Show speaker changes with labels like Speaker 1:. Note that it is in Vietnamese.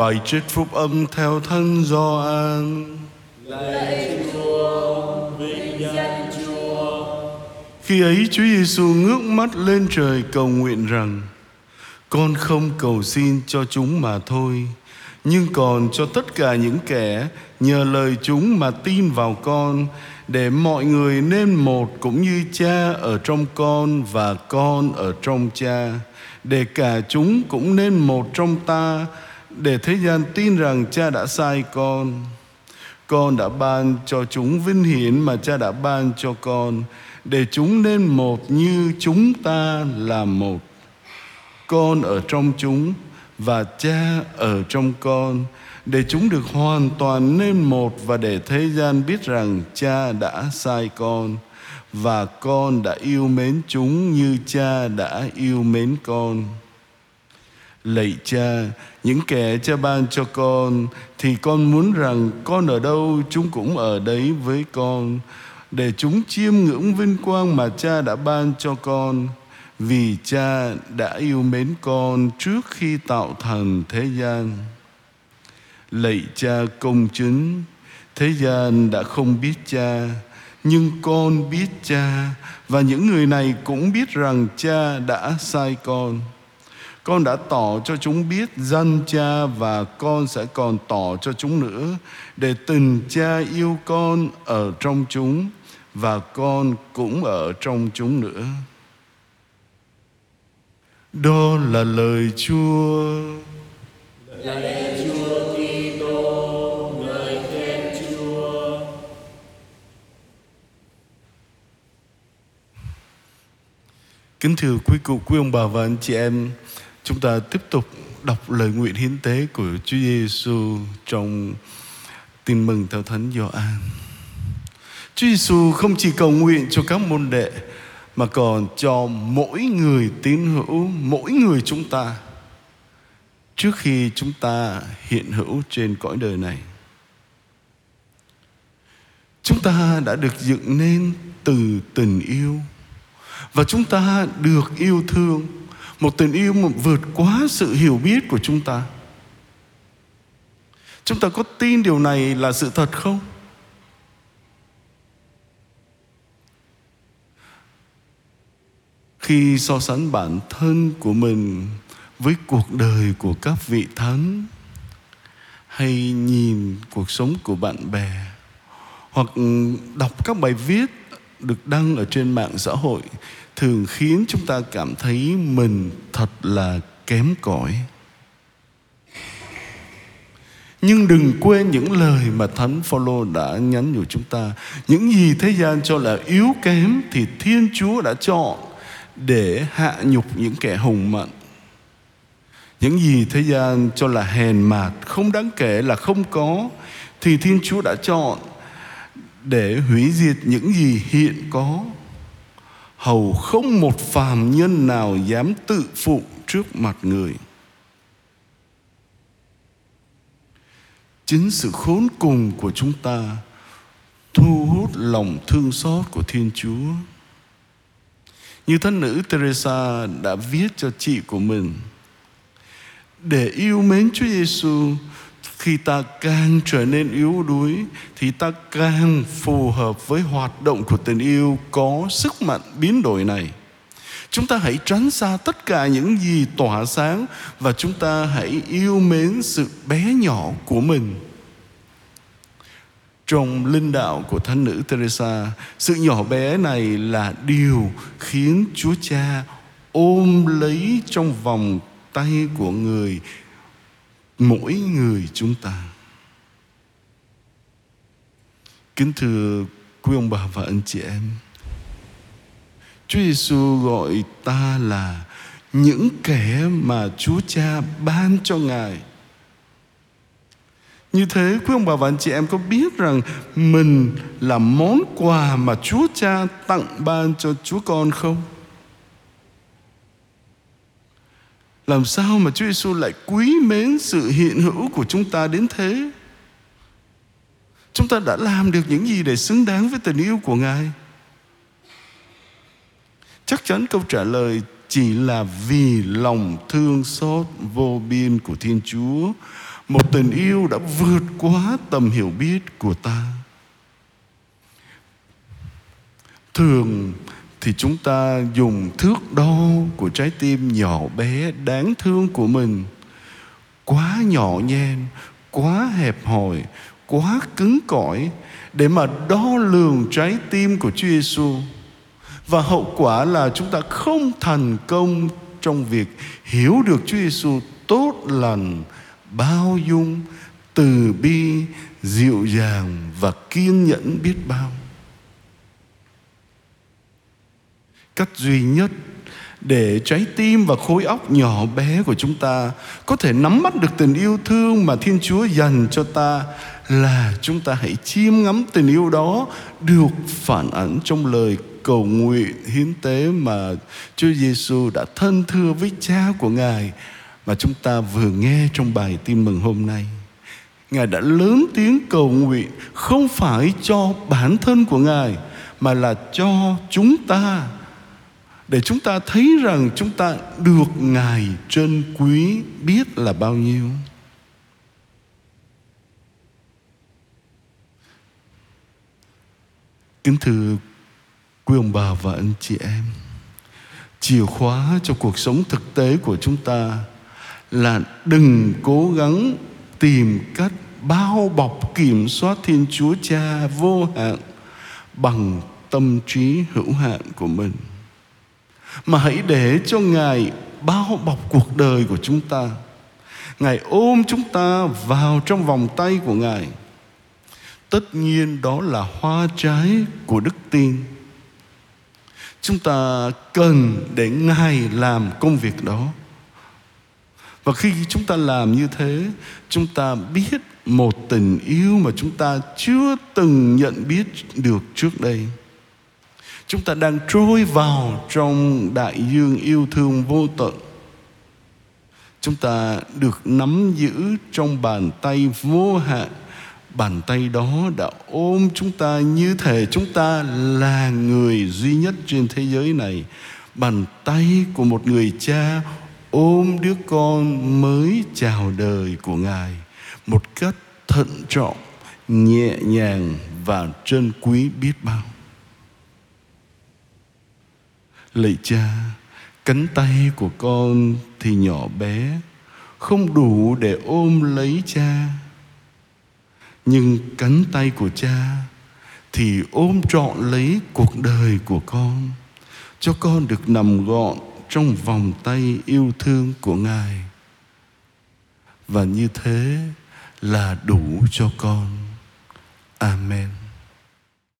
Speaker 1: Bài trích phúc âm theo thân Gioan.
Speaker 2: Lạy Chúa, vinh danh Chúa.
Speaker 1: Khi ấy Chúa Giêsu ngước mắt lên trời cầu nguyện rằng: Con không cầu xin cho chúng mà thôi, nhưng còn cho tất cả những kẻ nhờ lời chúng mà tin vào con, để mọi người nên một cũng như Cha ở trong con và con ở trong Cha, để cả chúng cũng nên một trong ta để thế gian tin rằng cha đã sai con con đã ban cho chúng vinh hiển mà cha đã ban cho con. Để chúng nên một như chúng ta là một. Con ở trong chúng và cha ở trong con. Để chúng được hoàn toàn nên một và để thế gian biết rằng cha đã sai con. Và con đã yêu mến chúng như cha đã yêu mến con. Lạy cha, những kẻ cha ban cho con thì con muốn rằng con ở đâu chúng cũng ở đấy với con để chúng chiêm ngưỡng vinh quang mà cha đã ban cho con vì cha đã yêu mến con trước khi tạo thành thế gian. Lạy cha công chính, thế gian đã không biết cha nhưng con biết cha và những người này cũng biết rằng cha đã sai con con đã tỏ cho chúng biết danh cha và con sẽ còn tỏ cho chúng nữa để tình cha yêu con ở trong chúng và con cũng ở trong chúng nữa. Đó là lời Chúa.
Speaker 2: Lời Chúa Kitô, lời khen Chúa.
Speaker 1: Kính thưa quý cụ, quý ông bà và anh chị em, Chúng ta tiếp tục đọc lời nguyện hiến tế của Chúa Giêsu trong Tin mừng theo Thánh Gioan. Chúa Giêsu không chỉ cầu nguyện cho các môn đệ mà còn cho mỗi người tín hữu, mỗi người chúng ta trước khi chúng ta hiện hữu trên cõi đời này. Chúng ta đã được dựng nên từ tình yêu và chúng ta được yêu thương một tình yêu mà vượt quá sự hiểu biết của chúng ta. Chúng ta có tin điều này là sự thật không? Khi so sánh bản thân của mình với cuộc đời của các vị thánh, hay nhìn cuộc sống của bạn bè, hoặc đọc các bài viết được đăng ở trên mạng xã hội thường khiến chúng ta cảm thấy mình thật là kém cỏi nhưng đừng quên những lời mà Thánh Phaolô đã nhắn nhủ chúng ta. Những gì thế gian cho là yếu kém thì Thiên Chúa đã chọn để hạ nhục những kẻ hùng mạnh. Những gì thế gian cho là hèn mạt, không đáng kể là không có thì Thiên Chúa đã chọn để hủy diệt những gì hiện có hầu không một phàm nhân nào dám tự phụ trước mặt người. Chính sự khốn cùng của chúng ta thu hút lòng thương xót của thiên chúa. Như thánh nữ teresa đã viết cho chị của mình, để yêu mến chúa giêsu khi ta càng trở nên yếu đuối, thì ta càng phù hợp với hoạt động của tình yêu có sức mạnh biến đổi này. Chúng ta hãy tránh xa tất cả những gì tỏa sáng và chúng ta hãy yêu mến sự bé nhỏ của mình. Trong linh đạo của thánh nữ Teresa, sự nhỏ bé này là điều khiến Chúa Cha ôm lấy trong vòng tay của người mỗi người chúng ta kính thưa quý ông bà và anh chị em, Chúa Giêsu gọi ta là những kẻ mà Chúa Cha ban cho Ngài. Như thế quý ông bà và anh chị em có biết rằng mình là món quà mà Chúa Cha tặng ban cho Chúa Con không? Làm sao mà Chúa Giêsu lại quý mến sự hiện hữu của chúng ta đến thế? Chúng ta đã làm được những gì để xứng đáng với tình yêu của Ngài? Chắc chắn câu trả lời chỉ là vì lòng thương xót vô biên của Thiên Chúa một tình yêu đã vượt quá tầm hiểu biết của ta thường thì chúng ta dùng thước đo của trái tim nhỏ bé đáng thương của mình quá nhỏ nhen quá hẹp hòi quá cứng cỏi để mà đo lường trái tim của Chúa Giêsu và hậu quả là chúng ta không thành công trong việc hiểu được Chúa Giêsu tốt lành, bao dung, từ bi, dịu dàng và kiên nhẫn biết bao. Cách duy nhất để trái tim và khối óc nhỏ bé của chúng ta có thể nắm bắt được tình yêu thương mà Thiên Chúa dành cho ta là chúng ta hãy chiêm ngắm tình yêu đó được phản ảnh trong lời cầu nguyện hiến tế mà Chúa Giêsu đã thân thưa với cha của Ngài mà chúng ta vừa nghe trong bài tin mừng hôm nay. Ngài đã lớn tiếng cầu nguyện không phải cho bản thân của Ngài mà là cho chúng ta để chúng ta thấy rằng chúng ta được Ngài trân quý biết là bao nhiêu. Kính thưa quý ông bà và anh chị em, chìa khóa cho cuộc sống thực tế của chúng ta là đừng cố gắng tìm cách bao bọc kiểm soát Thiên Chúa Cha vô hạn bằng tâm trí hữu hạn của mình mà hãy để cho Ngài bao bọc cuộc đời của chúng ta. Ngài ôm chúng ta vào trong vòng tay của Ngài. Tất nhiên đó là hoa trái của đức tin. Chúng ta cần để Ngài làm công việc đó. Và khi chúng ta làm như thế, chúng ta biết một tình yêu mà chúng ta chưa từng nhận biết được trước đây chúng ta đang trôi vào trong đại dương yêu thương vô tận. Chúng ta được nắm giữ trong bàn tay vô hạn. Bàn tay đó đã ôm chúng ta như thể chúng ta là người duy nhất trên thế giới này. Bàn tay của một người cha ôm đứa con mới chào đời của ngài. Một cách thận trọng, nhẹ nhàng và trân quý biết bao. Lạy cha, cánh tay của con thì nhỏ bé, không đủ để ôm lấy cha. Nhưng cánh tay của cha thì ôm trọn lấy cuộc đời của con, cho con được nằm gọn trong vòng tay yêu thương của Ngài. Và như thế là đủ cho con. Amen.